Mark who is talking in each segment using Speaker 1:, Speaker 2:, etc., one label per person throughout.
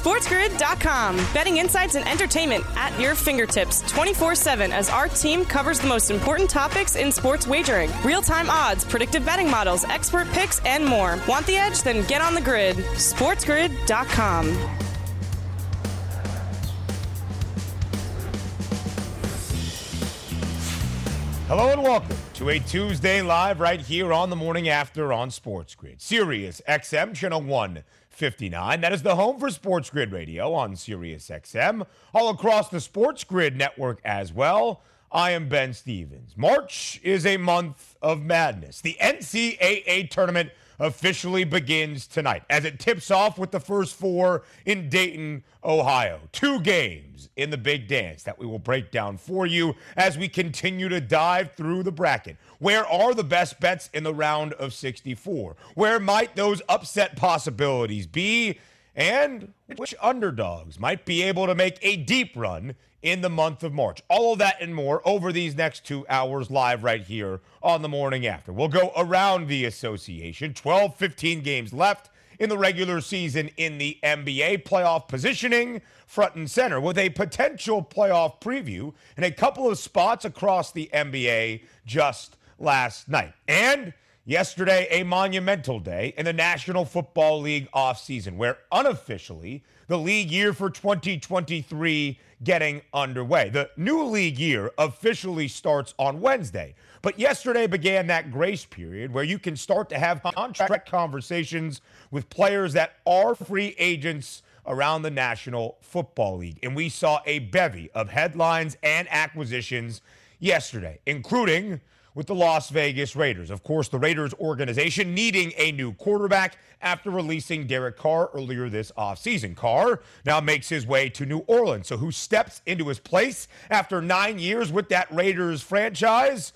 Speaker 1: SportsGrid.com. Betting insights and entertainment at your fingertips 24 7 as our team covers the most important topics in sports wagering real time odds, predictive betting models, expert picks, and more. Want the edge? Then get on the grid. SportsGrid.com.
Speaker 2: Hello and welcome to a Tuesday live right here on the morning after on Sports Grid. Sirius XM Channel 159. That is the home for Sports Grid Radio on Sirius XM, all across the Sports Grid network as well. I am Ben Stevens. March is a month of madness. The NCAA tournament officially begins tonight as it tips off with the first four in Dayton, Ohio. Two games in the big dance that we will break down for you as we continue to dive through the bracket. Where are the best bets in the round of 64? Where might those upset possibilities be? And which underdogs might be able to make a deep run in the month of March. All of that and more over these next two hours live right here on the morning after. We'll go around the association. 12, 15 games left in the regular season in the NBA playoff positioning front and center with a potential playoff preview and a couple of spots across the NBA just last night. And yesterday, a monumental day in the National Football League offseason where unofficially the league year for 2023 getting underway. The new league year officially starts on Wednesday, but yesterday began that grace period where you can start to have contract conversations with players that are free agents around the National Football League. And we saw a bevy of headlines and acquisitions yesterday, including with the Las Vegas Raiders. Of course, the Raiders organization needing a new quarterback after releasing Derek Carr earlier this offseason. Carr now makes his way to New Orleans. So, who steps into his place after nine years with that Raiders franchise?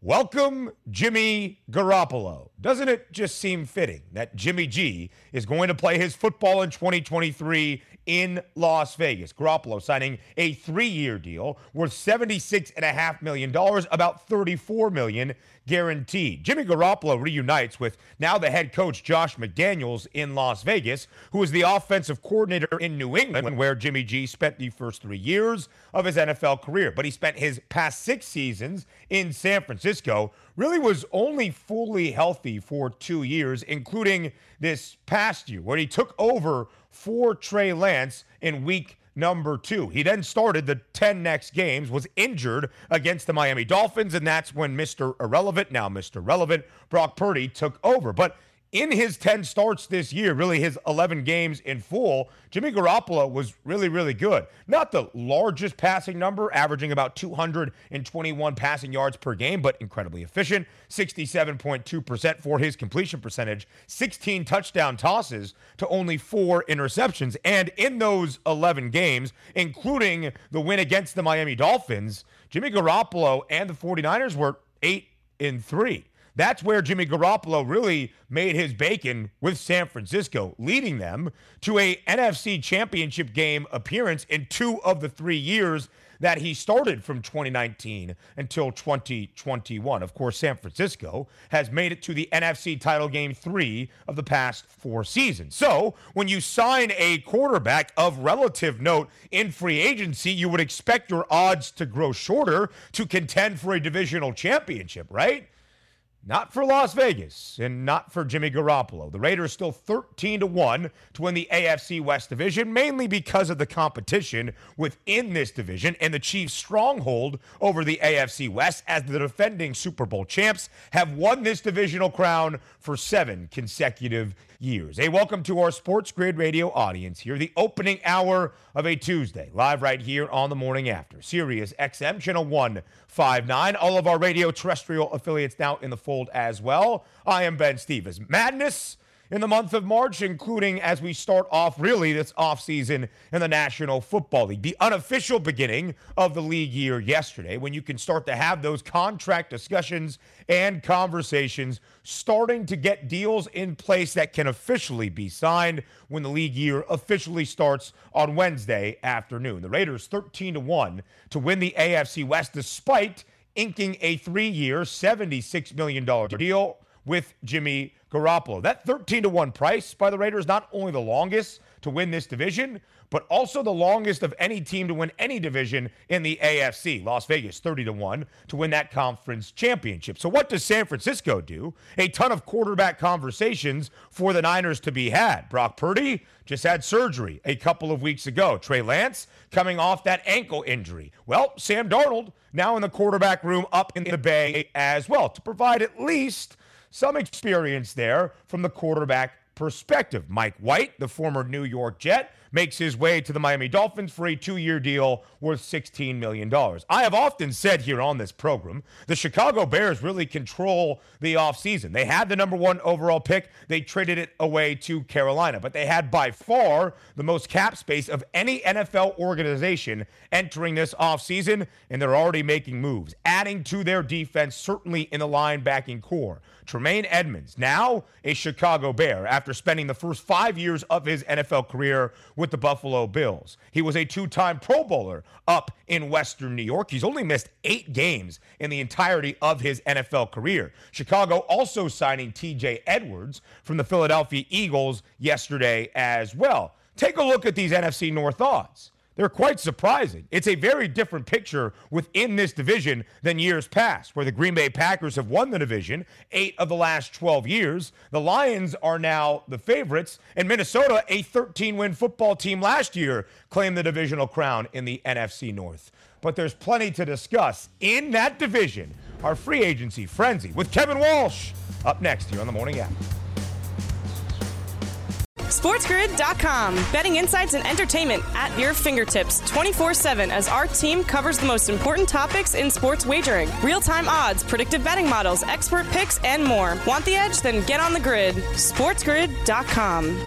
Speaker 2: Welcome, Jimmy Garoppolo. Doesn't it just seem fitting that Jimmy G is going to play his football in 2023 in Las Vegas? Garoppolo signing a three-year deal worth $76.5 million, about 34 million guaranteed. Jimmy Garoppolo reunites with now the head coach Josh McDaniels in Las Vegas, who is the offensive coordinator in New England, where Jimmy G spent the first three years of his NFL career. But he spent his past six seasons in San Francisco, really was only fully healthy for two years, including this past year, where he took over for Trey Lance in week number two. He then started the 10 next games, was injured against the Miami Dolphins, and that's when Mr. Irrelevant, now Mr. Relevant, Brock Purdy took over. But in his 10 starts this year, really his 11 games in full, Jimmy Garoppolo was really, really good. Not the largest passing number, averaging about 221 passing yards per game, but incredibly efficient. 67.2% for his completion percentage, 16 touchdown tosses to only four interceptions. And in those 11 games, including the win against the Miami Dolphins, Jimmy Garoppolo and the 49ers were 8 in 3. That's where Jimmy Garoppolo really made his bacon with San Francisco, leading them to a NFC Championship game appearance in two of the three years that he started from 2019 until 2021. Of course, San Francisco has made it to the NFC title game three of the past four seasons. So when you sign a quarterback of relative note in free agency, you would expect your odds to grow shorter to contend for a divisional championship, right? Not for Las Vegas and not for Jimmy Garoppolo. The Raiders still 13 to 1 to win the AFC West division, mainly because of the competition within this division and the Chiefs' stronghold over the AFC West as the defending Super Bowl champs have won this divisional crown for 7 consecutive years. Hey, welcome to our Sports Grid Radio audience here, the opening hour of a Tuesday, live right here on the morning after. Sirius XM, channel 159. All of our radio terrestrial affiliates now in the fold as well. I am Ben Stevens. Madness in the month of March, including as we start off really this offseason in the National Football League. The unofficial beginning of the league year yesterday, when you can start to have those contract discussions and conversations, starting to get deals in place that can officially be signed when the league year officially starts on Wednesday afternoon. The Raiders 13 to 1 to win the AFC West despite inking a three year, $76 million deal with Jimmy Garoppolo. That 13 to 1 price by the Raiders, not only the longest to win this division, but also the longest of any team to win any division in the AFC. Las Vegas 30 to 1 to win that conference championship. So what does San Francisco do? A ton of quarterback conversations for the Niners to be had. Brock Purdy just had surgery a couple of weeks ago. Trey Lance coming off that ankle injury. Well, Sam Darnold now in the quarterback room up in the Bay as well to provide at least some experience there from the quarterback perspective. Mike White, the former New York Jet, makes his way to the Miami Dolphins for a two year deal worth $16 million. I have often said here on this program the Chicago Bears really control the offseason. They had the number one overall pick, they traded it away to Carolina, but they had by far the most cap space of any NFL organization entering this offseason, and they're already making moves, adding to their defense, certainly in the linebacking corps. Tremaine Edmunds, now a Chicago Bear after spending the first five years of his NFL career with the Buffalo Bills. He was a two time Pro Bowler up in Western New York. He's only missed eight games in the entirety of his NFL career. Chicago also signing TJ Edwards from the Philadelphia Eagles yesterday as well. Take a look at these NFC North odds they're quite surprising. It's a very different picture within this division than years past, where the Green Bay Packers have won the division eight of the last 12 years. The Lions are now the favorites, and Minnesota, a 13 win football team last year, claimed the divisional crown in the NFC North. But there's plenty to discuss in that division. Our free agency frenzy with Kevin Walsh up next here on the morning after.
Speaker 1: SportsGrid.com. Betting insights and entertainment at your fingertips 24 7 as our team covers the most important topics in sports wagering real time odds, predictive betting models, expert picks, and more. Want the edge? Then get on the grid. SportsGrid.com.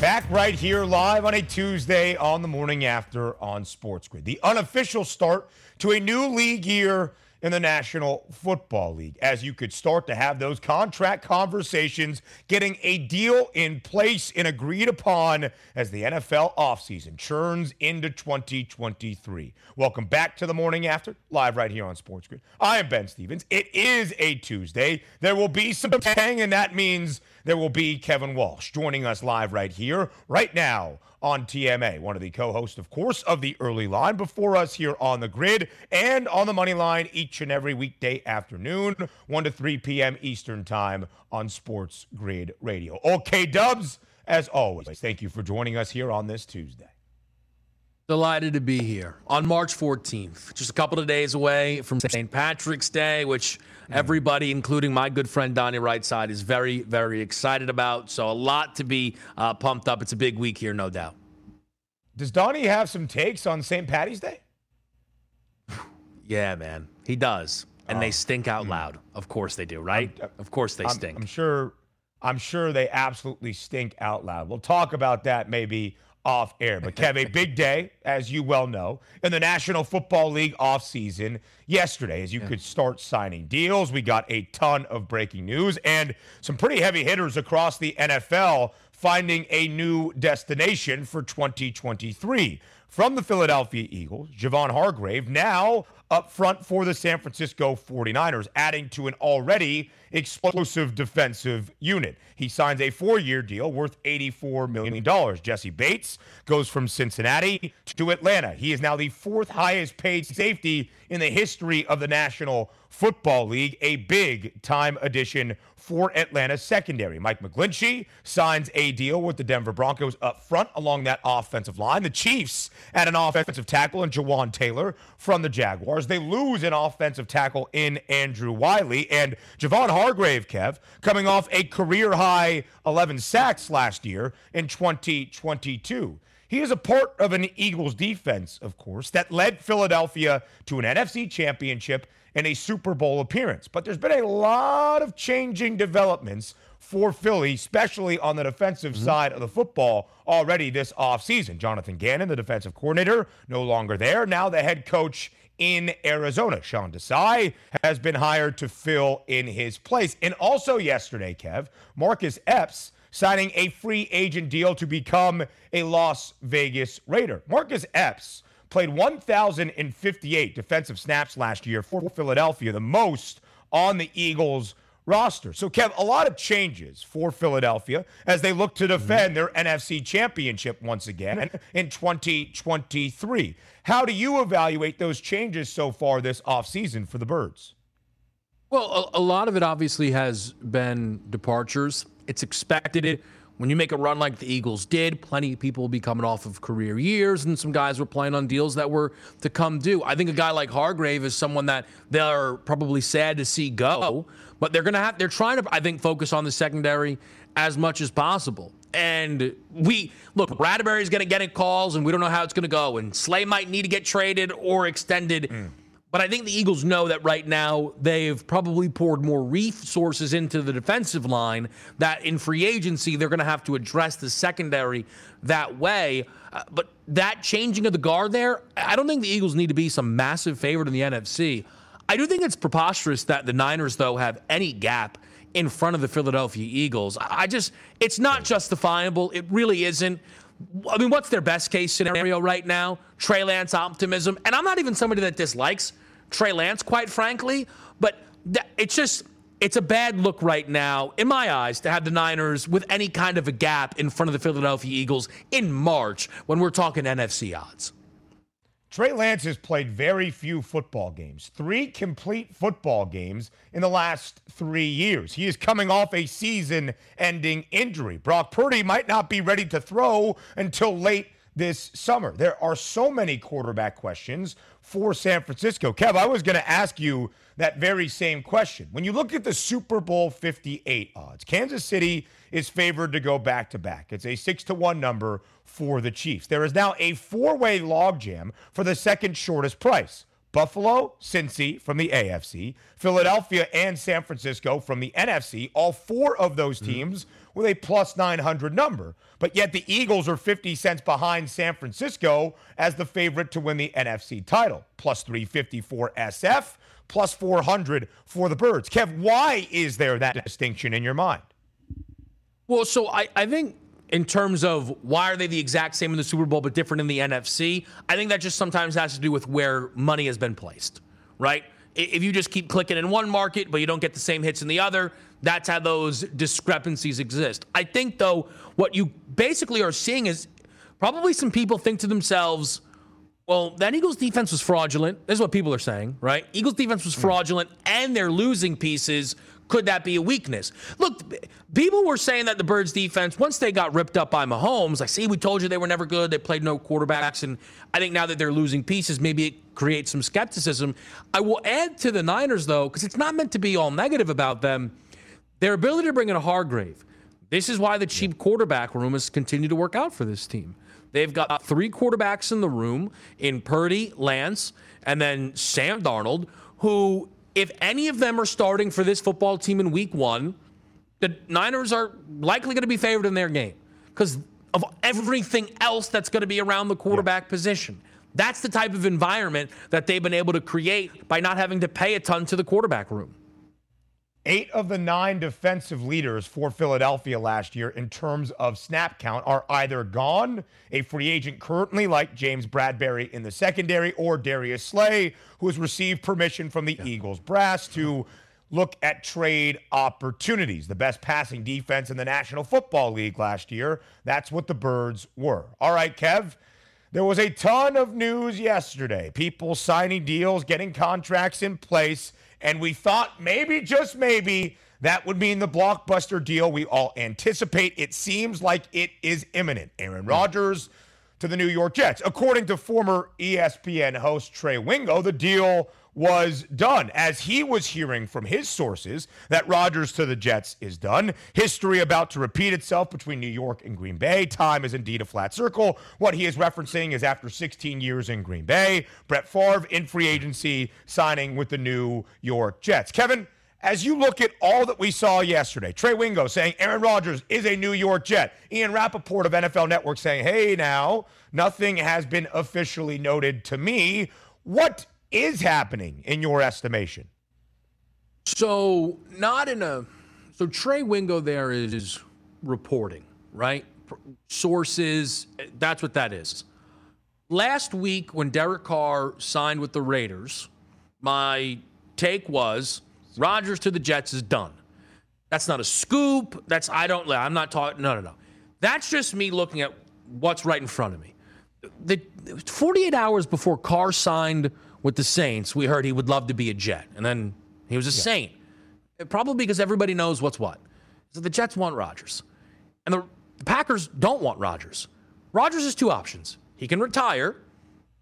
Speaker 2: Back right here live on a Tuesday on the morning after on Sports Grid. The unofficial start to a new league year in the National Football League as you could start to have those contract conversations, getting a deal in place and agreed upon as the NFL offseason churns into 2023. Welcome back to the morning after, live right here on Sports Grid. I am Ben Stevens. It is a Tuesday. There will be some tang, and that means there will be Kevin Walsh joining us live right here, right now on TMA. One of the co hosts, of course, of the early line before us here on the grid and on the money line each and every weekday afternoon, 1 to 3 p.m. Eastern Time on Sports Grid Radio. Okay, Dubs, as always, thank you for joining us here on this Tuesday.
Speaker 3: Delighted to be here on March 14th, just a couple of days away from St. Patrick's Day, which everybody, including my good friend Donnie Rightside, is very, very excited about. So, a lot to be uh, pumped up. It's a big week here, no doubt.
Speaker 2: Does Donnie have some takes on St. Patty's Day?
Speaker 3: yeah, man, he does. And they oh. stink out hmm. loud. Of course they do, right? I'm, of course they
Speaker 2: I'm,
Speaker 3: stink.
Speaker 2: I'm sure. I'm sure they absolutely stink out loud. We'll talk about that maybe off air. But Kev, a big day, as you well know, in the National Football League offseason yesterday, as you yeah. could start signing deals. We got a ton of breaking news and some pretty heavy hitters across the NFL finding a new destination for 2023. From the Philadelphia Eagles, Javon Hargrave now up front for the San Francisco 49ers, adding to an already explosive defensive unit. He signs a four year deal worth $84 million. Jessie Bates goes from Cincinnati to Atlanta. He is now the fourth highest paid safety in the history of the National Football League, a big time addition for Atlanta's secondary. Mike McGlinchey signs a deal with the Denver Broncos up front along that offensive line. The Chiefs add an offensive tackle in Jawaan Taylor from the Jaguars. They lose an offensive tackle in Andrew Wylie And Javon Hargrave, Kev, coming off a career high 11 sacks last year in 2022. He is a part of an Eagles defense, of course, that led Philadelphia to an NFC championship and a Super Bowl appearance. But there's been a lot of changing developments for Philly, especially on the defensive mm-hmm. side of the football already this offseason. Jonathan Gannon, the defensive coordinator, no longer there. Now the head coach in Arizona. Sean Desai has been hired to fill in his place. And also yesterday, Kev, Marcus Epps signing a free agent deal to become a Las Vegas Raider. Marcus Epps played 1,058 defensive snaps last year for Philadelphia, the most on the Eagles roster. So, Kev, a lot of changes for Philadelphia as they look to mm-hmm. defend their NFC championship once again in 2023. How do you evaluate those changes so far this offseason for the Birds?
Speaker 3: Well, a, a lot of it obviously has been departures. It's expected. When you make a run like the Eagles did, plenty of people will be coming off of career years, and some guys were playing on deals that were to come due. I think a guy like Hargrave is someone that they're probably sad to see go, but they're gonna have they're trying to, I think, focus on the secondary as much as possible. And we look, Bradberry's gonna get in calls, and we don't know how it's gonna go. And Slay might need to get traded or extended. Mm. But I think the Eagles know that right now they've probably poured more resources into the defensive line that in free agency they're going to have to address the secondary that way. Uh, but that changing of the guard there, I don't think the Eagles need to be some massive favorite in the NFC. I do think it's preposterous that the Niners, though, have any gap in front of the Philadelphia Eagles. I just, it's not justifiable. It really isn't. I mean, what's their best case scenario right now? Trey Lance optimism. And I'm not even somebody that dislikes Trey Lance, quite frankly, but it's just. It's a bad look right now, in my eyes, to have the Niners with any kind of a gap in front of the Philadelphia Eagles in March when we're talking NFC odds.
Speaker 2: Trey Lance has played very few football games, three complete football games in the last three years. He is coming off a season ending injury. Brock Purdy might not be ready to throw until late this summer. There are so many quarterback questions for San Francisco. Kev, I was going to ask you that very same question. When you look at the Super Bowl 58 odds, Kansas City is favored to go back to back. It's a 6 to 1 number for the Chiefs. There is now a four-way logjam for the second shortest price. Buffalo, Cincy from the AFC, Philadelphia, and San Francisco from the NFC. All four of those mm-hmm. teams mm-hmm. With a plus 900 number. But yet the Eagles are 50 cents behind San Francisco as the favorite to win the NFC title. Plus 354 SF, plus 400 for the Birds. Kev, why is there that distinction in your mind?
Speaker 3: Well, so I, I think in terms of why are they the exact same in the Super Bowl but different in the NFC, I think that just sometimes has to do with where money has been placed, right? If you just keep clicking in one market but you don't get the same hits in the other, that's how those discrepancies exist. I think, though, what you basically are seeing is probably some people think to themselves, well, that Eagles defense was fraudulent. This is what people are saying, right? Eagles defense was hmm. fraudulent and they're losing pieces. Could that be a weakness? Look, people were saying that the Birds defense, once they got ripped up by Mahomes, like, see, we told you they were never good. They played no quarterbacks. And I think now that they're losing pieces, maybe it creates some skepticism. I will add to the Niners, though, because it's not meant to be all negative about them. Their ability to bring in a Hargrave. This is why the cheap quarterback room has continued to work out for this team. They've got three quarterbacks in the room in Purdy, Lance, and then Sam Darnold, who, if any of them are starting for this football team in week one, the Niners are likely going to be favored in their game because of everything else that's going to be around the quarterback yeah. position. That's the type of environment that they've been able to create by not having to pay a ton to the quarterback room.
Speaker 2: Eight of the nine defensive leaders for Philadelphia last year in terms of snap count are either gone, a free agent currently like James Bradberry in the secondary, or Darius Slay, who has received permission from the yeah. Eagles brass to look at trade opportunities. The best passing defense in the National Football League last year. That's what the Birds were. All right, Kev. There was a ton of news yesterday. People signing deals, getting contracts in place. And we thought maybe, just maybe, that would mean the blockbuster deal we all anticipate. It seems like it is imminent. Aaron hmm. Rodgers to the New York Jets. According to former ESPN host Trey Wingo, the deal was done as he was hearing from his sources that Rodgers to the Jets is done. History about to repeat itself between New York and Green Bay. Time is indeed a flat circle. What he is referencing is after 16 years in Green Bay, Brett Favre in free agency signing with the New York Jets. Kevin, as you look at all that we saw yesterday, Trey Wingo saying Aaron Rodgers is a New York Jet, Ian Rapoport of NFL Network saying, hey, now, nothing has been officially noted to me. What is happening in your estimation?
Speaker 3: So, not in a. So, Trey Wingo there is reporting, right? Sources, that's what that is. Last week, when Derek Carr signed with the Raiders, my take was Rodgers to the Jets is done. That's not a scoop. That's I don't. I'm not talking. No, no, no. That's just me looking at what's right in front of me. The 48 hours before Carr signed with the Saints, we heard he would love to be a Jet, and then he was a yeah. Saint. Probably because everybody knows what's what. So the Jets want Rodgers, and the, the Packers don't want Rodgers. Rodgers has two options. He can retire,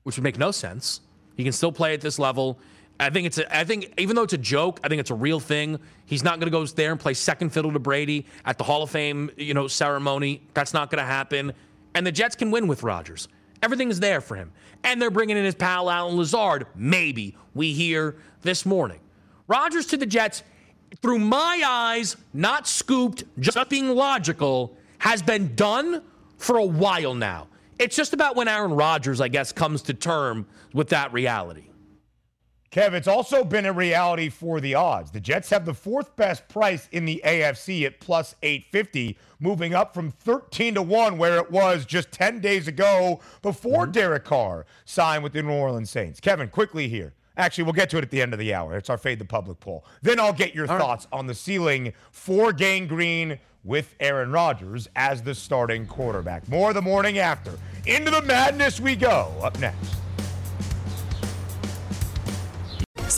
Speaker 3: which would make no sense. He can still play at this level. I think it's a, I think even though it's a joke, I think it's a real thing. He's not going to go there and play second fiddle to Brady at the Hall of Fame, you know, ceremony. That's not going to happen. And the Jets can win with Rodgers. Everything is there for him. And they're bringing in his pal Allen Lazard. Maybe we hear this morning. Rodgers to the Jets, through my eyes, not scooped, just being logical, has been done for a while now. It's just about when Aaron Rodgers, I guess, comes to term with that reality.
Speaker 2: Kev, it's also been a reality for the odds. The Jets have the fourth best price in the AFC at plus 850, moving up from 13 to 1, where it was just 10 days ago before mm-hmm. Derek Carr signed with the New Orleans Saints. Kevin, quickly here. Actually, we'll get to it at the end of the hour. It's our Fade the Public poll. Then I'll get your All thoughts right. on the ceiling for Gang Green with Aaron Rodgers as the starting quarterback. More the morning after. Into the madness we go. Up next.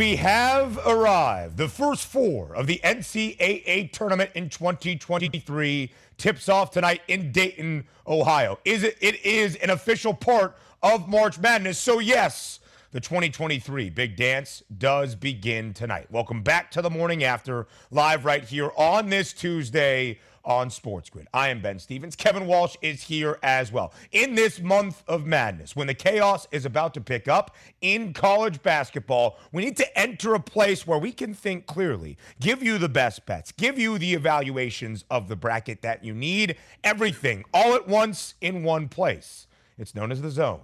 Speaker 2: We have arrived. The first four of the NCAA tournament in 2023 tips off tonight in Dayton, Ohio. Is it? It is an official part of March Madness. So yes, the 2023 Big Dance does begin tonight. Welcome back to the morning after, live right here on this Tuesday on Sports Grid. I am Ben Stevens. Kevin Walsh is here as well. In this month of madness, when the chaos is about to pick up in college basketball, we need to enter a place where we can think clearly, give you the best bets, give you the evaluations of the bracket that you need, everything all at once in one place. It's known as the zone.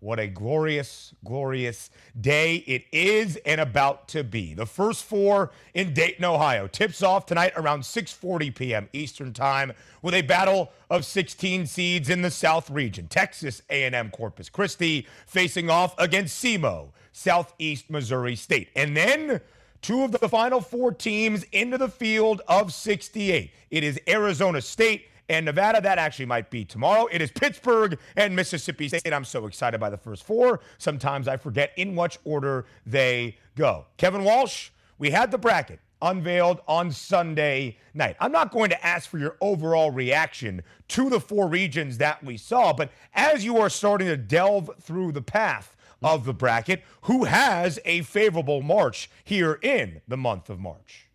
Speaker 2: What a glorious, glorious day it is and about to be. The first four in Dayton, Ohio. Tips off tonight around 6:40 p.m. Eastern Time with a battle of 16 seeds in the South region. Texas A&M Corpus Christi facing off against SEMO, Southeast Missouri State. And then two of the final four teams into the field of 68. It is Arizona State and Nevada. That actually might be tomorrow. It is Pittsburgh and Mississippi State. I'm so excited by the first four. Sometimes I forget in which order they go. Kevin Walsh, we had the bracket unveiled on Sunday night. I'm not going to ask for your overall reaction to the four regions that we saw, but as you are starting to delve through the path of the bracket, who has a favorable March here in the month of March?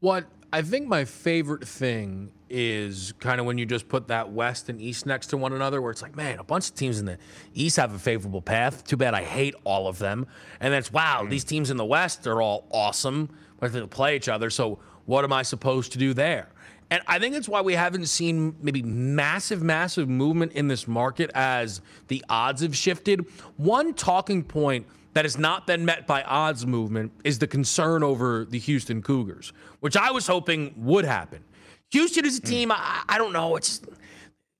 Speaker 3: What I think my favorite thing is kind of when you just put that West and East next to one another, where it's like, man, a bunch of teams in the East have a favorable path. Too bad I hate all of them. And then it's, wow, mm. these teams in the West are all awesome, but they play each other. So what am I supposed to do there? And I think it's why we haven't seen maybe massive, massive movement in this market as the odds have shifted. One talking point that has not been met by odds movement is the concern over the Houston Cougars, which I was hoping would happen. Houston is a hmm. team, I, I don't know. It's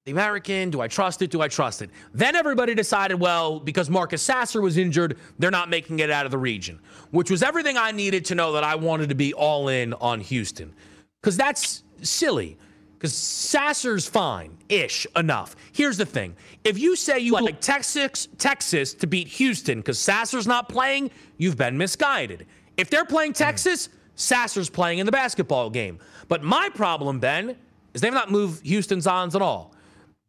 Speaker 3: the American. Do I trust it? Do I trust it? Then everybody decided, well, because Marcus Sasser was injured, they're not making it out of the region, which was everything I needed to know that I wanted to be all in on Houston. Because that's silly. Because Sasser's fine ish enough. Here's the thing if you say you like Texas, Texas to beat Houston because Sasser's not playing, you've been misguided. If they're playing hmm. Texas, Sasser's playing in the basketball game. But my problem, Ben, is they've not moved Houston's odds at all.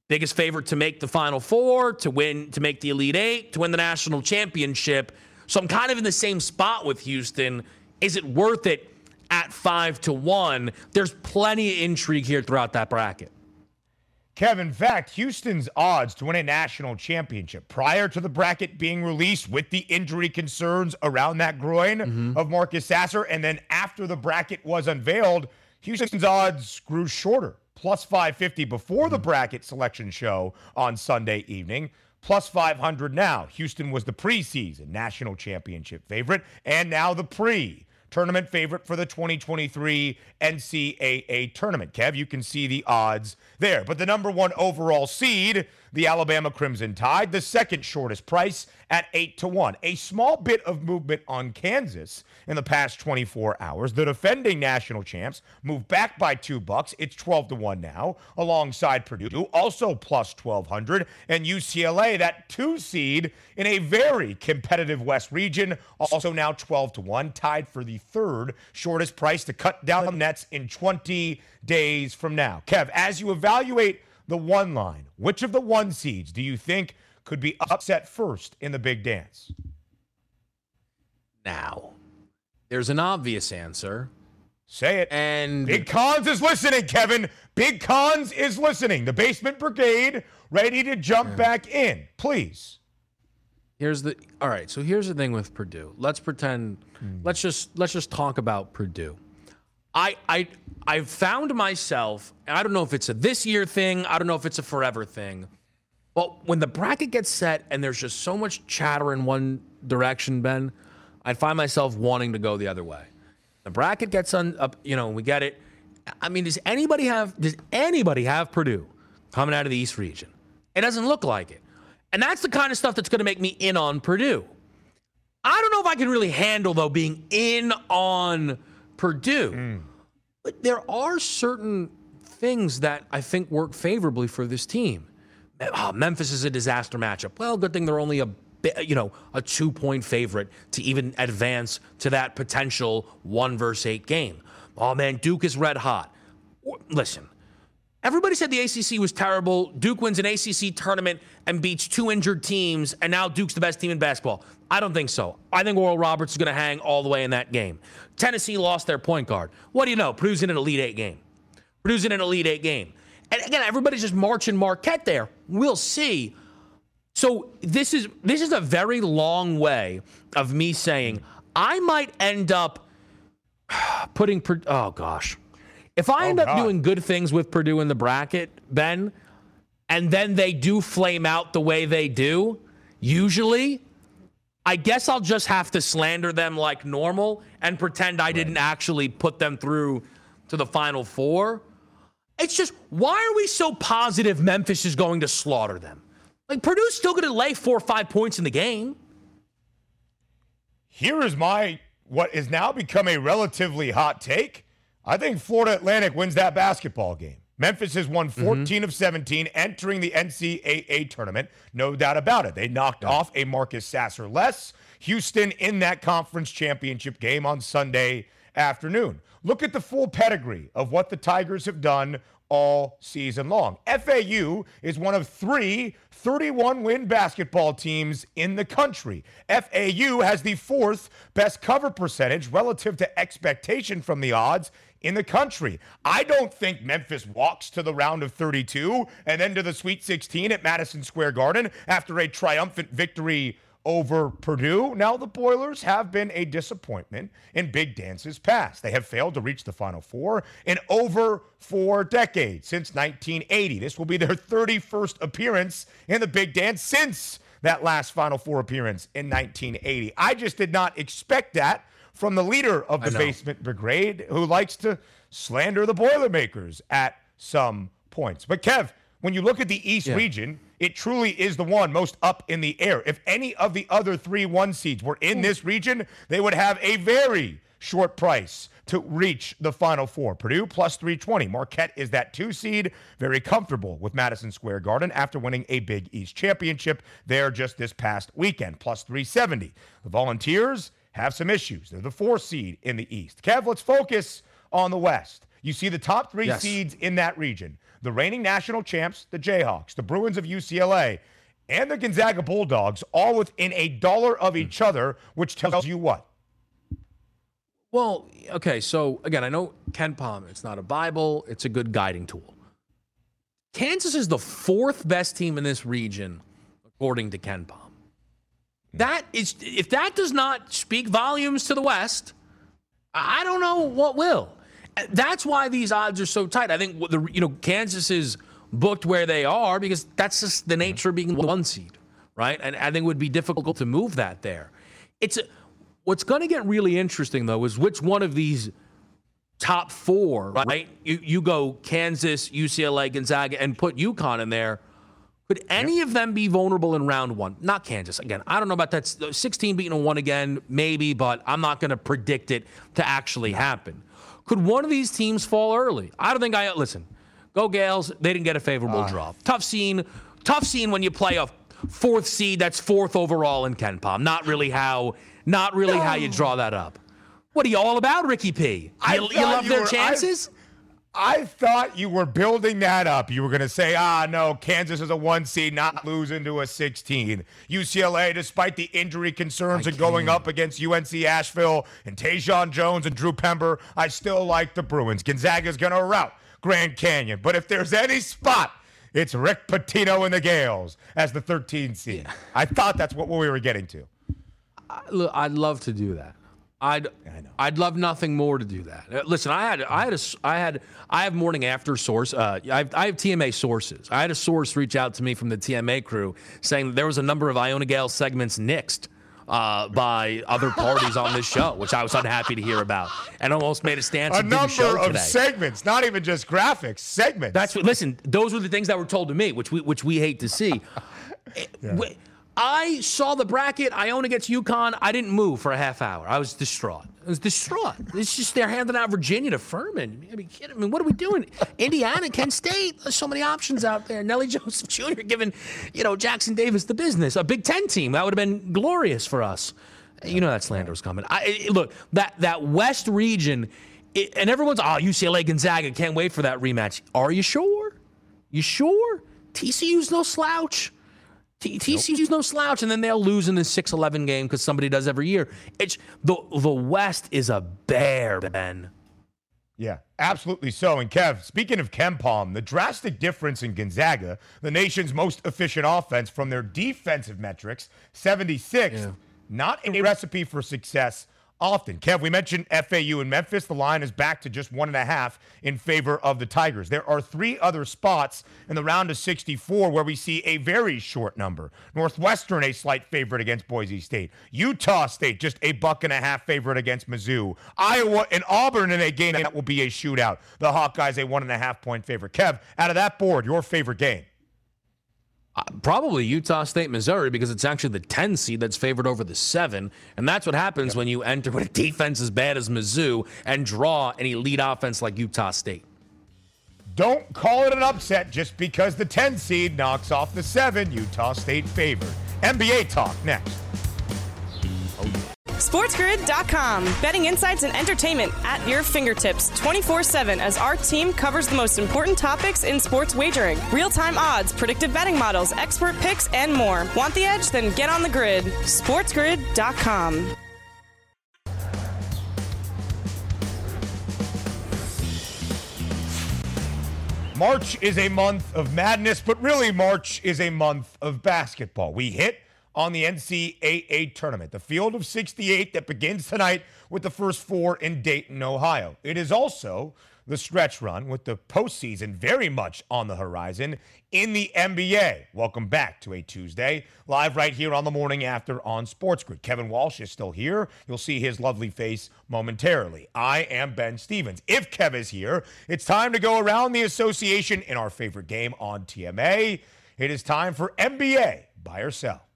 Speaker 3: Biggest favorite to make the Final Four, to win, to make the Elite Eight, to win the national championship. So I'm kind of in the same spot with Houston. Is it worth it at five to one? There's plenty of intrigue here throughout that bracket.
Speaker 2: Kevin, in fact, Houston's odds to win a national championship prior to the bracket being released with the injury concerns around that groin mm-hmm. of Marcus Sasser, and then after the bracket was unveiled, Houston's odds grew shorter. Plus 550 before mm-hmm. the bracket selection show on Sunday evening plus 500 now. Houston was the preseason national championship favorite, and now the pre tournament favorite for the 2023 NCAA tournament. Kev, you can see the odds there. But the number one overall seed, the Alabama Crimson Tide, the second shortest price at 8 to 1. A small bit of movement on Kansas in the past 24 hours. The defending national champs moved back by 2 bucks. It's 12 to 1 now alongside Purdue, also plus 1200 and UCLA that 2 seed in a very competitive West region, also now 12 to 1, tied for the third shortest price to cut down the Nets in 20 days from now. Kev, as you evaluate the one line, which of the one seeds do you think could be upset first in the big dance?
Speaker 3: Now, there's an obvious answer.
Speaker 2: Say it.
Speaker 3: And
Speaker 2: Big Cons is listening, Kevin. Big Cons is listening. The basement brigade ready to jump yeah. back in. Please.
Speaker 3: Here's the all right. So here's the thing with Purdue. Let's pretend. Hmm. Let's just let's just talk about Purdue. I I I've found myself. I don't know if it's a this year thing. I don't know if it's a forever thing. But when the bracket gets set and there's just so much chatter in one direction, Ben, I find myself wanting to go the other way. The bracket gets on up. You know, we get it. I mean, does anybody have does anybody have Purdue coming out of the East region? It doesn't look like it. And that's the kind of stuff that's going to make me in on Purdue. I don't know if I can really handle, though, being in on Purdue. Mm. But there are certain things that I think work favorably for this team. Oh, Memphis is a disaster matchup. Well, good thing they're only a you know a two point favorite to even advance to that potential one versus eight game. Oh man, Duke is red hot. Listen, Everybody said the ACC was terrible. Duke wins an ACC tournament and beats two injured teams, and now Duke's the best team in basketball. I don't think so. I think Oral Roberts is going to hang all the way in that game. Tennessee lost their point guard. What do you know? Purdue's in an Elite Eight game. Purdue's in an Elite Eight game. And again, everybody's just marching Marquette there. We'll see. So this is this is a very long way of me saying I might end up putting. Oh gosh. If I oh, end up God. doing good things with Purdue in the bracket, Ben, and then they do flame out the way they do, usually, I guess I'll just have to slander them like normal and pretend I right. didn't actually put them through to the Final Four. It's just, why are we so positive Memphis is going to slaughter them? Like, Purdue's still going to lay four or five points in the game.
Speaker 2: Here is my, what is now become a relatively hot take. I think Florida Atlantic wins that basketball game. Memphis has won mm-hmm. 14 mm-hmm. of 17 entering the NCAA tournament. No doubt about it. They knocked yeah. off a Marcus Sasser less. Houston in that conference championship game on Sunday afternoon. Look at the full pedigree of what the Tigers have done all season long. FAU is one of three 31 win basketball teams in the country. FAU has the fourth best cover percentage relative to expectation from the odds in the country. I don't think Memphis walks to the round of 32 and then to the Sweet 16 at Madison Square Garden after a triumphant victory over Purdue. Now, the Boilers have been a disappointment in big dances past. They have failed to reach the Final Four in over four decades, since 1980. This will be their 31st appearance in the big dance since that last Final Four appearance in 1980. I just did not expect that from the leader of the basement brigade who likes to slander the Boilermakers at some points. But Kev, when you look at the East yeah. region, it truly is the one most up in the air. If any of the other three one seeds were in this region, they would have a very short price to reach the Final Four. Purdue plus 320. Marquette is that two seed, very comfortable with Madison Square Garden after winning a Big East championship there just this past weekend, plus 370. The Volunteers have some issues. They're the four seed in the East. Kev, let's focus on the West. You see the top three yes. seeds in that region the reigning national champs, the Jayhawks, the Bruins of UCLA, and the Gonzaga Bulldogs, all within a dollar of hmm. each other, which tells you what?
Speaker 3: Well, okay, so again, I know KenPom, it's not a Bible, it's a good guiding tool. Kansas is the fourth best team in this region, according to KenPom. That is, if that does not speak volumes to the West, I don't know what will. That's why these odds are so tight. I think the you know Kansas is booked where they are because that's just the nature of being the one seed, right? And I think it would be difficult to move that there. It's a, what's going to get really interesting though is which one of these top four, right? You you go Kansas, UCLA, Gonzaga, and put UConn in there. Could any yep. of them be vulnerable in round one? Not Kansas. Again, I don't know about that. 16 beating a one again, maybe, but I'm not going to predict it to actually happen. Could one of these teams fall early? I don't think I listen. Go Gaels. They didn't get a favorable uh, draw. Tough scene. Tough scene when you play a fourth seed that's fourth overall in KenPom. Not really how. Not really no. how you draw that up. What are you all about, Ricky P? You, you love you their were, chances?
Speaker 2: I, I thought you were building that up. You were going to say, ah, no, Kansas is a one seed, not losing to a 16. UCLA, despite the injury concerns I and going up against UNC Asheville and Tajion Jones and Drew Pember, I still like the Bruins. Gonzaga's going to rout Grand Canyon. But if there's any spot, it's Rick Pitino and the Gaels as the 13 seed. Yeah. I thought that's what we were getting to.
Speaker 3: I, look, I'd love to do that. I'd I'd love nothing more to do that. Uh, listen, I had I had a I had I have morning after source. Uh, I have, I have TMA sources. I had a source reach out to me from the TMA crew saying there was a number of Iona Gael segments nixed uh, by other parties on this show, which I was unhappy to hear about, and almost made a stance.
Speaker 2: A number of segments, not even just graphics, segments.
Speaker 3: That's what. Listen, those were the things that were told to me, which we which we hate to see. yeah. I saw the bracket. Iona gets UConn. I didn't move for a half hour. I was distraught. I was distraught. It's just they're handing out Virginia to Furman. I mean, I mean, what are we doing? Indiana, Kent State. There's so many options out there. Nelly Joseph Jr. giving, you know, Jackson Davis the business. A Big Ten team that would have been glorious for us. You know that slander was coming. I, look, that that West region, it, and everyone's oh UCLA Gonzaga can't wait for that rematch. Are you sure? You sure? TCU's no slouch. T- TCU's nope. no slouch, and then they'll lose in the 6-11 game because somebody does every year. It's the the West is a bear, Ben.
Speaker 2: Yeah, absolutely so. And Kev, speaking of KenPom, the drastic difference in Gonzaga, the nation's most efficient offense from their defensive metrics, 76, yeah. not a recipe for success often. Kev, we mentioned FAU and Memphis. The line is back to just one and a half in favor of the Tigers. There are three other spots in the round of 64 where we see a very short number. Northwestern, a slight favorite against Boise State. Utah State, just a buck and a half favorite against Mizzou. Iowa and Auburn in a game that will be a shootout. The Hawkeyes, a one and a half point favorite. Kev, out of that board, your favorite game?
Speaker 3: Uh, probably Utah State, Missouri, because it's actually the 10 seed that's favored over the 7. And that's what happens yep. when you enter with a defense as bad as Mizzou and draw an elite offense like Utah State.
Speaker 2: Don't call it an upset just because the 10 seed knocks off the 7. Utah State favored. NBA talk next.
Speaker 1: SportsGrid.com. Betting insights and entertainment at your fingertips 24 7 as our team covers the most important topics in sports wagering real time odds, predictive betting models, expert picks, and more. Want the edge? Then get on the grid. SportsGrid.com.
Speaker 2: March is a month of madness, but really, March is a month of basketball. We hit on the NCAA tournament. The field of 68 that begins tonight with the first four in Dayton, Ohio. It is also the stretch run with the postseason very much on the horizon in the NBA. Welcome back to a Tuesday, live right here on the morning after on Sports Grid. Kevin Walsh is still here. You'll see his lovely face momentarily. I am Ben Stevens. If Kev is here, it's time to go around the association in our favorite game on TMA. It is time for NBA buy or sell.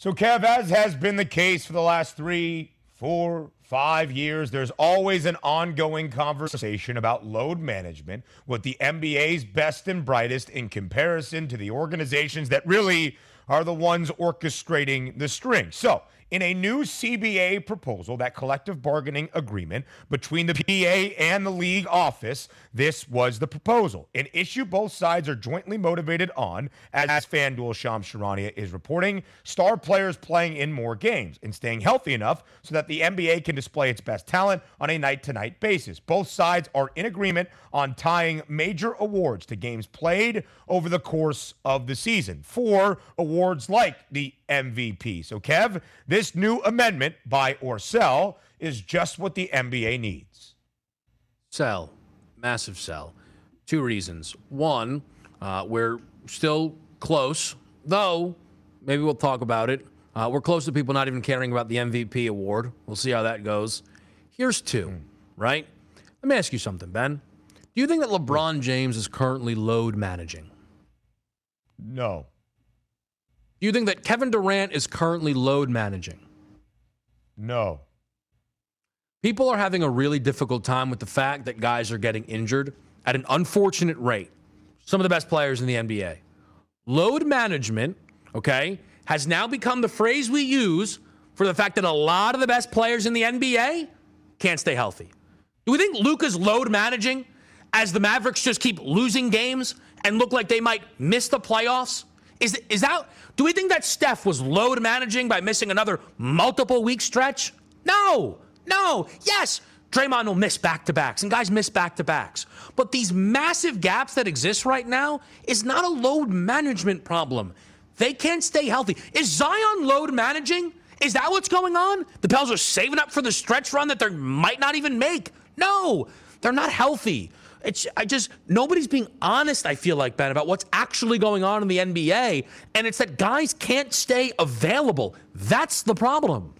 Speaker 2: So, Kev, as has been the case for the last three, four, five years, there's always an ongoing conversation about load management with the NBA's best and brightest in comparison to the organizations that really are the ones orchestrating the string. So, in a new CBA proposal, that collective bargaining agreement between the PA and the league office, this was the proposal. An issue both sides are jointly motivated on, as FanDuel Shams Charania is reporting, star players playing in more games and staying healthy enough so that the NBA can display its best talent on a night to night basis. Both sides are in agreement on tying major awards to games played over the course of the season for awards like the MVP. So, Kev, this new amendment buy or sell is just what the NBA needs.
Speaker 3: Sell, massive sell. Two reasons. One, uh, we're still close, though maybe we'll talk about it. Uh, we're close to people not even caring about the MVP award. We'll see how that goes. Here's two, mm. right? Let me ask you something, Ben. Do you think that LeBron James is currently load managing?
Speaker 2: No.
Speaker 3: Do you think that Kevin Durant is currently load managing?
Speaker 2: No.
Speaker 3: People are having a really difficult time with the fact that guys are getting injured at an unfortunate rate. Some of the best players in the NBA. Load management, okay, has now become the phrase we use for the fact that a lot of the best players in the NBA can't stay healthy. Do we think Luka's load managing as the Mavericks just keep losing games and look like they might miss the playoffs? Is, is that, do we think that Steph was load managing by missing another multiple week stretch? No, no, yes. Draymond will miss back to backs, and guys miss back to backs. But these massive gaps that exist right now is not a load management problem. They can't stay healthy. Is Zion load managing? Is that what's going on? The Pels are saving up for the stretch run that they might not even make. No, they're not healthy. It's I just nobody's being honest. I feel like Ben about what's actually going on in the NBA, and it's that guys can't stay available. That's the problem.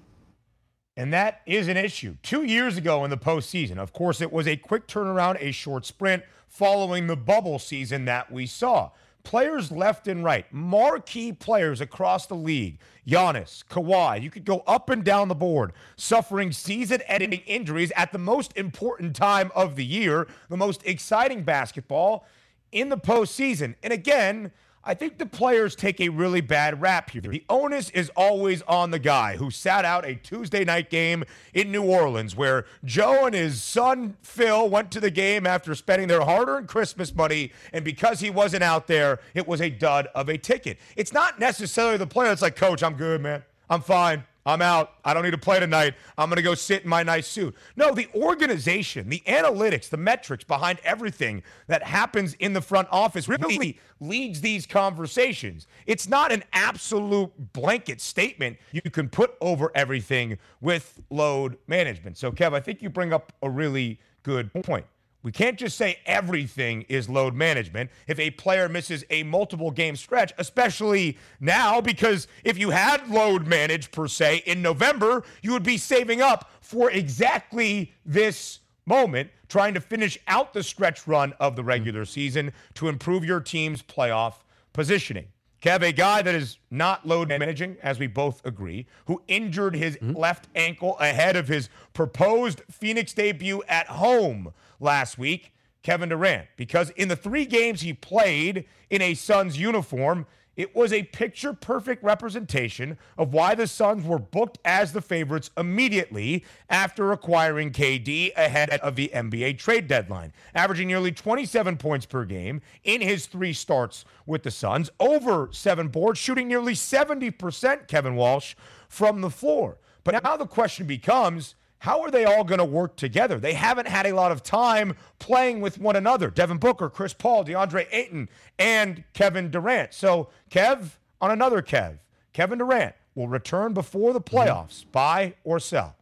Speaker 2: And that is an issue. Two years ago in the postseason, of course, it was a quick turnaround, a short sprint following the bubble season that we saw players left and right, marquee players across the league, Giannis, Kawhi, you could go up and down the board, suffering season ending injuries at the most important time of the year, the most exciting basketball in the postseason. And again, I think the players take a really bad rap here. The onus is always on the guy who sat out a Tuesday night game in New Orleans where Joe and his son Phil went to the game after spending their hard earned Christmas money. And because he wasn't out there, it was a dud of a ticket. It's not necessarily the player that's like, Coach, I'm good, man. I'm fine. I'm out. I don't need to play tonight. I'm going to go sit in my nice suit. No, the organization, the analytics, the metrics behind everything that happens in the front office really leads these conversations. It's not an absolute blanket statement you can put over everything with load management. So, Kev, I think you bring up a really good point. We can't just say everything is load management if a player misses a multiple game stretch, especially now, because if you had load managed per se in November, you would be saving up for exactly this moment, trying to finish out the stretch run of the regular season to improve your team's playoff positioning. Kev, a guy that is not load managing, as we both agree, who injured his mm-hmm. left ankle ahead of his proposed Phoenix debut at home last week, Kevin Durant, because in the three games he played in a Suns uniform, it was a picture perfect representation of why the Suns were booked as the favorites immediately after acquiring KD ahead of the NBA trade deadline, averaging nearly 27 points per game in his three starts with the Suns, over seven boards, shooting nearly 70%, Kevin Walsh, from the floor. But now the question becomes how are they all going to work together? They haven't had a lot of time playing with one another. Devin Booker, Chris Paul, DeAndre Ayton, and Kevin Durant. So, Kev, on another Kev, Kevin Durant will return before the playoffs. Mm-hmm. Buy or sell?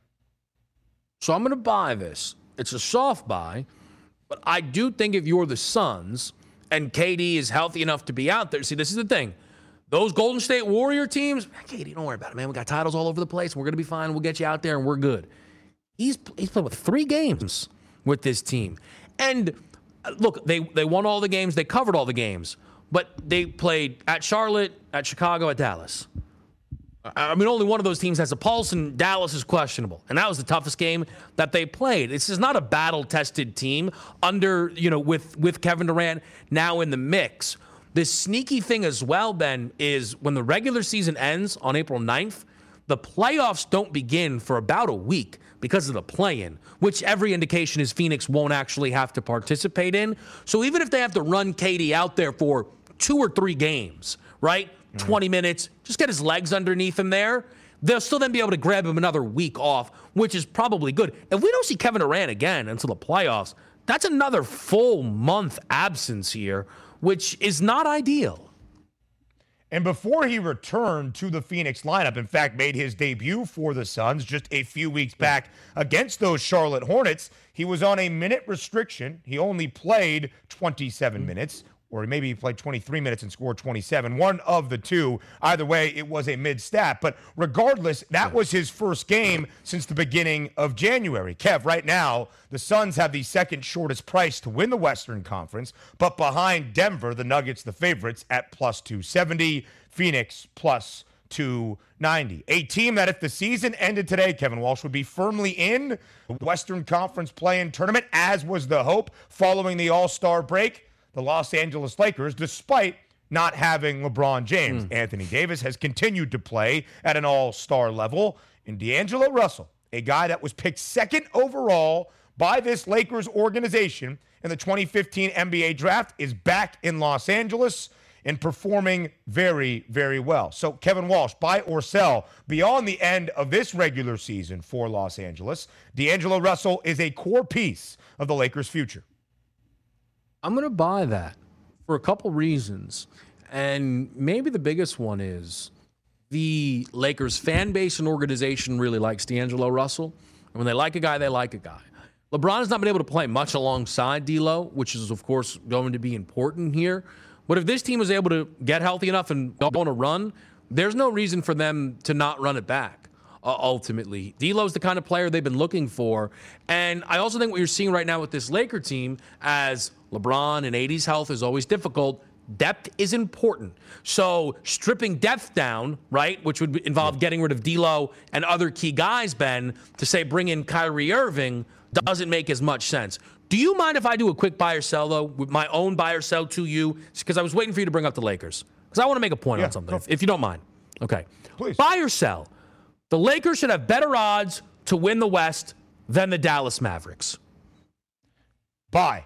Speaker 3: So, I'm going to buy this. It's a soft buy, but I do think if you're the Suns and KD is healthy enough to be out there, see, this is the thing. Those Golden State Warrior teams, KD, don't worry about it, man. We got titles all over the place. We're going to be fine. We'll get you out there and we're good. He's he's played with three games with this team, and uh, look, they they won all the games, they covered all the games, but they played at Charlotte, at Chicago, at Dallas. I mean, only one of those teams has a pulse, and Dallas is questionable. And that was the toughest game that they played. This is not a battle-tested team under, you know, with with Kevin Durant now in the mix. The sneaky thing as well, Ben, is when the regular season ends on April 9th, the playoffs don't begin for about a week because of the play in, which every indication is Phoenix won't actually have to participate in. So even if they have to run KD out there for two or three games, right? Mm. 20 minutes, just get his legs underneath him there. They'll still then be able to grab him another week off, which is probably good. If we don't see Kevin Durant again until the playoffs, that's another full month absence here, which is not ideal.
Speaker 2: And before he returned to the Phoenix lineup, in fact, made his debut for the Suns just a few weeks back against those Charlotte Hornets, he was on a minute restriction. He only played 27 mm. minutes, or maybe he played 23 minutes and scored 27. One of the two. Either way, it was a mid stat. But regardless, that was his first game since the beginning of January. Kev, right now, the Suns have the second shortest price to win the Western Conference, but behind Denver, the Nuggets, the favorites, at plus 270, Phoenix plus 290. A team that, if the season ended today, Kevin Walsh would be firmly in the Western Conference play in tournament, as was the hope following the All Star break the Los Angeles Lakers, despite not having LeBron James. Mm. Anthony Davis has continued to play at an all star level. And D'Angelo Russell, a guy that was picked second overall by this Lakers organization in the 2015 NBA draft, is back in Los Angeles and performing very, very well. So, Kevin Walsh, buy or sell beyond the end of this regular season for Los Angeles. D'Angelo Russell is a core piece of the Lakers' future.
Speaker 3: I'm going to buy that for a couple reasons. And maybe the biggest one is the Lakers fan base and organization really likes D'Angelo Russell. And when they like a guy, they like a guy. LeBron has not been able to play much alongside D'Lo, which is, of course, going to be important here. But if this team is able to get healthy enough and go on a run, there's no reason for them to not run it back uh, ultimately. D'Lo's the kind of player they've been looking for. And I also think what you're seeing right now with this Laker team, as LeBron and AD's health is always difficult, depth is important. So stripping depth down, right, which would involve getting rid of D'Lo and other key guys, Ben, to say bring in Kyrie Irving doesn't make as much sense. Do you mind if I do a quick buy or sell though, with my own buy or sell to you? Because I was waiting for you to bring up the Lakers because I want to make a point yeah, on something, if, if you don't mind. Okay,
Speaker 2: please
Speaker 3: buy or sell. The Lakers should have better odds to win the West than the Dallas Mavericks.
Speaker 2: Buy.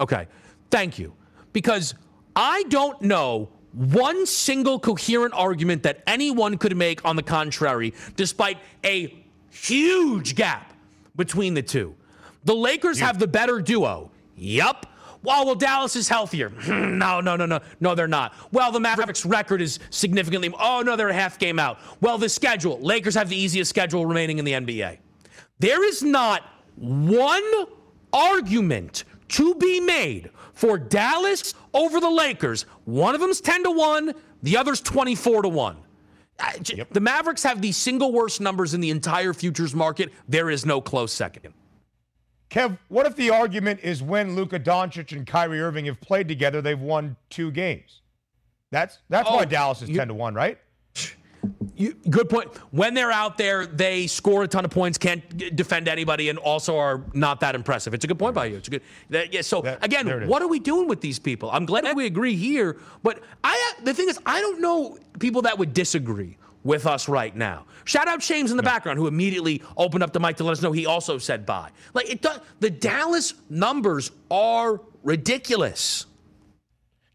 Speaker 3: Okay. Thank you. Because I don't know one single coherent argument that anyone could make on the contrary, despite a huge gap between the two. The Lakers yeah. have the better duo. Yup. Well, well, Dallas is healthier. no, no, no, no. No, they're not. Well, the Mavericks' record is significantly. Oh, no, they're a half game out. Well, the schedule. Lakers have the easiest schedule remaining in the NBA. There is not one argument to be made for Dallas over the Lakers. One of them's 10 to 1, the other's 24 to 1. Yep. The Mavericks have the single worst numbers in the entire futures market. There is no close second.
Speaker 2: Kev, what if the argument is when Luka Doncic and Kyrie Irving have played together, they've won two games? That's that's oh, why Dallas is you, 10 to 1, right?
Speaker 3: You, good point. When they're out there, they score a ton of points, can't defend anybody, and also are not that impressive. It's a good point by you. It's a good. That, yeah. So that, again, what are we doing with these people? I'm glad we agree here, but I the thing is, I don't know people that would disagree with us right now. Shout out James in the background who immediately opened up the mic to let us know he also said buy. Like it does, the Dallas numbers are ridiculous.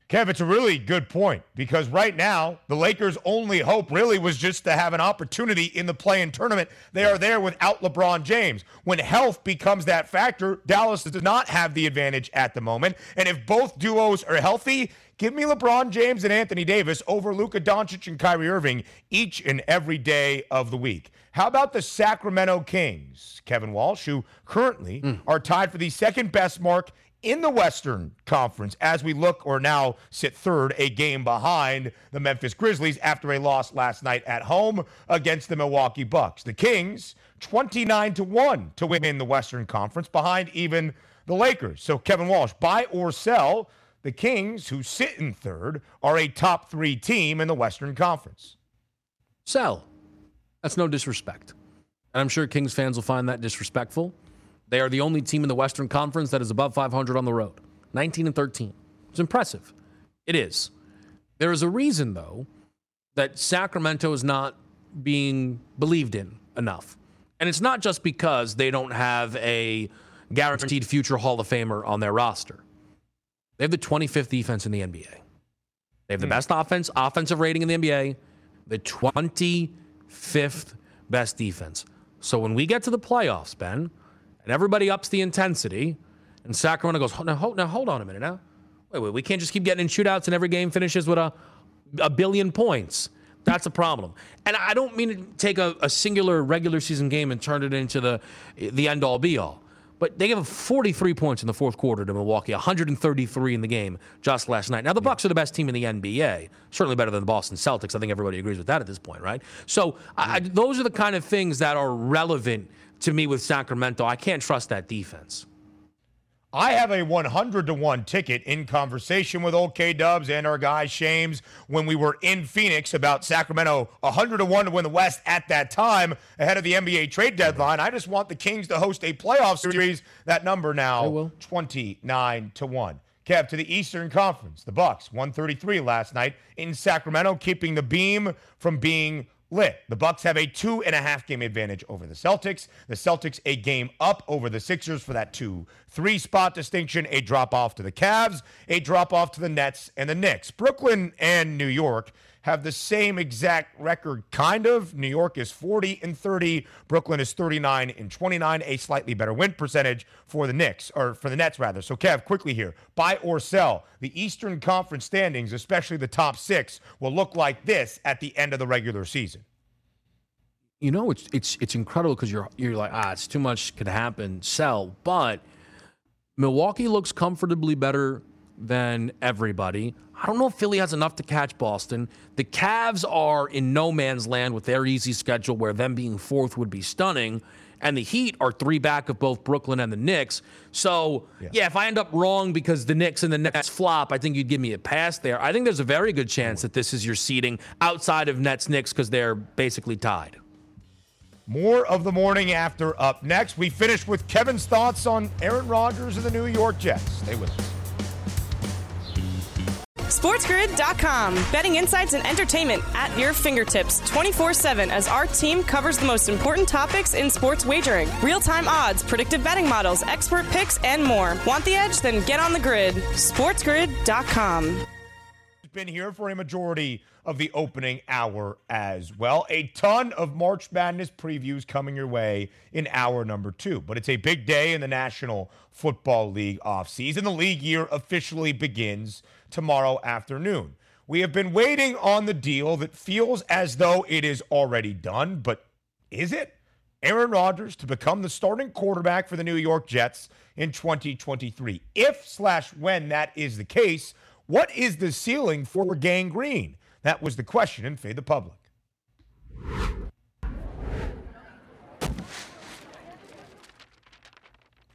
Speaker 2: Kev, it's a really good point because right now, the Lakers' only hope really was just to have an opportunity in the play in tournament. They are there without LeBron James. When health becomes that factor, Dallas does not have the advantage at the moment. And if both duos are healthy, Give me LeBron James and Anthony Davis over Luka Doncic and Kyrie Irving each and every day of the week. How about the Sacramento Kings, Kevin Walsh, who currently mm. are tied for the second best mark in the Western Conference as we look or now sit third, a game behind the Memphis Grizzlies after a loss last night at home against the Milwaukee Bucks. The Kings 29 to 1 to win in the Western Conference behind even the Lakers. So Kevin Walsh, buy or sell the Kings, who sit in third, are a top three team in the Western Conference.
Speaker 3: Sell. That's no disrespect. And I'm sure Kings fans will find that disrespectful. They are the only team in the Western Conference that is above 500 on the road 19 and 13. It's impressive. It is. There is a reason, though, that Sacramento is not being believed in enough. And it's not just because they don't have a guaranteed future Hall of Famer on their roster. They have the 25th defense in the NBA. They have the mm. best offense, offensive rating in the NBA, the 25th best defense. So when we get to the playoffs, Ben, and everybody ups the intensity, and Sacramento goes, now hold, now hold on a minute now. Wait, wait, we can't just keep getting in shootouts and every game finishes with a, a billion points. That's a problem. And I don't mean to take a, a singular regular season game and turn it into the the end all be all. But they gave up 43 points in the fourth quarter to Milwaukee, 133 in the game just last night. Now the Bucks are the best team in the NBA, certainly better than the Boston Celtics. I think everybody agrees with that at this point, right? So I, those are the kind of things that are relevant to me with Sacramento. I can't trust that defense.
Speaker 2: I have a 100 to 1 ticket in conversation with OK Dubs and our guy Shames when we were in Phoenix about Sacramento 100 to 1 to win the West at that time ahead of the NBA trade deadline. I just want the Kings to host a playoff series. That number now 29 to 1. Kev to the Eastern Conference. The Bucks 133 last night in Sacramento, keeping the beam from being lit. The Bucks have a two and a half game advantage over the Celtics. The Celtics a game up over the Sixers for that two three spot distinction. A drop off to the Cavs, a drop off to the Nets and the Knicks. Brooklyn and New York have the same exact record, kind of. New York is 40 and 30. Brooklyn is 39 and 29, a slightly better win percentage for the Knicks, or for the Nets, rather. So, Kev, quickly here buy or sell. The Eastern Conference standings, especially the top six, will look like this at the end of the regular season.
Speaker 3: You know, it's it's it's incredible because you're you're like, ah, it's too much could happen. Sell, but Milwaukee looks comfortably better than everybody. I don't know if Philly has enough to catch Boston. The Cavs are in no man's land with their easy schedule, where them being fourth would be stunning. And the Heat are three back of both Brooklyn and the Knicks. So, yeah. yeah, if I end up wrong because the Knicks and the Nets flop, I think you'd give me a pass there. I think there's a very good chance that this is your seeding outside of Nets Knicks because they're basically tied.
Speaker 2: More of the morning after up next. We finish with Kevin's thoughts on Aaron Rodgers and the New York Jets. Stay with us.
Speaker 1: SportsGrid.com. Betting insights and entertainment at your fingertips 24 7 as our team covers the most important topics in sports wagering real time odds, predictive betting models, expert picks, and more. Want the edge? Then get on the grid. SportsGrid.com.
Speaker 2: Been here for a majority of the opening hour as well. A ton of March Madness previews coming your way in hour number two. But it's a big day in the National Football League offseason. The league year officially begins tomorrow afternoon. We have been waiting on the deal that feels as though it is already done, but is it? Aaron Rodgers to become the starting quarterback for the New York Jets in 2023. If slash when that is the case, what is the ceiling for Gang Green? That was the question in Fade the Public.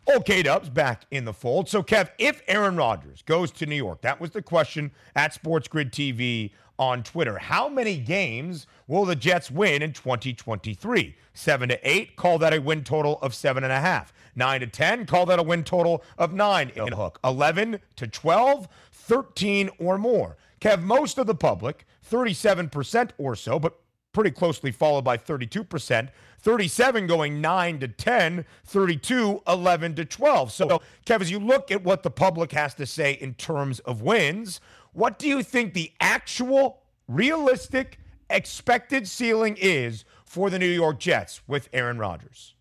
Speaker 2: Okay, Dubs back in the fold. So, Kev, if Aaron Rodgers goes to New York, that was the question at Sports Grid TV on Twitter. How many games will the Jets win in 2023? Seven to eight, call that a win total of seven and a half. Nine to 10, call that a win total of nine in a hook. 11 to 12, 13 or more. Kev, most of the public, 37% or so, but pretty closely followed by 32%. 37 going 9 to 10, 32 11 to 12. So, Kev, as you look at what the public has to say in terms of wins, what do you think the actual realistic expected ceiling is for the New York Jets with Aaron Rodgers?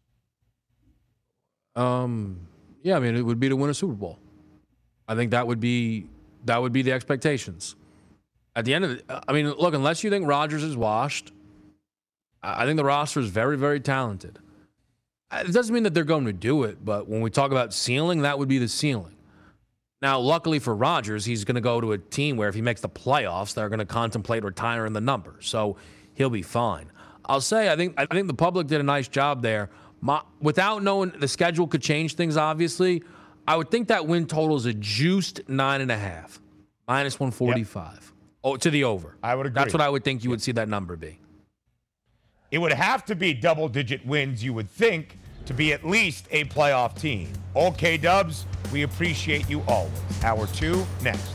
Speaker 3: Um, yeah, I mean, it would be to win a Super Bowl. I think that would be that would be the expectations. At the end of it, I mean, look, unless you think Rodgers is washed, I think the roster is very, very talented. Uh, it doesn't mean that they're going to do it, but when we talk about ceiling, that would be the ceiling. Now, luckily for Rodgers, he's going to go to a team where if he makes the playoffs, they're going to contemplate retiring the number, so he'll be fine. I'll say I think I think the public did a nice job there. My, without knowing the schedule could change things, obviously, I would think that win total is a juiced nine and a half, minus one forty five. Yep. Oh, to the over.
Speaker 2: I would agree.
Speaker 3: That's what I would think you would see that number be.
Speaker 2: It would have to be double digit wins, you would think, to be at least a playoff team. Okay, Dubs, we appreciate you always. Hour two, next.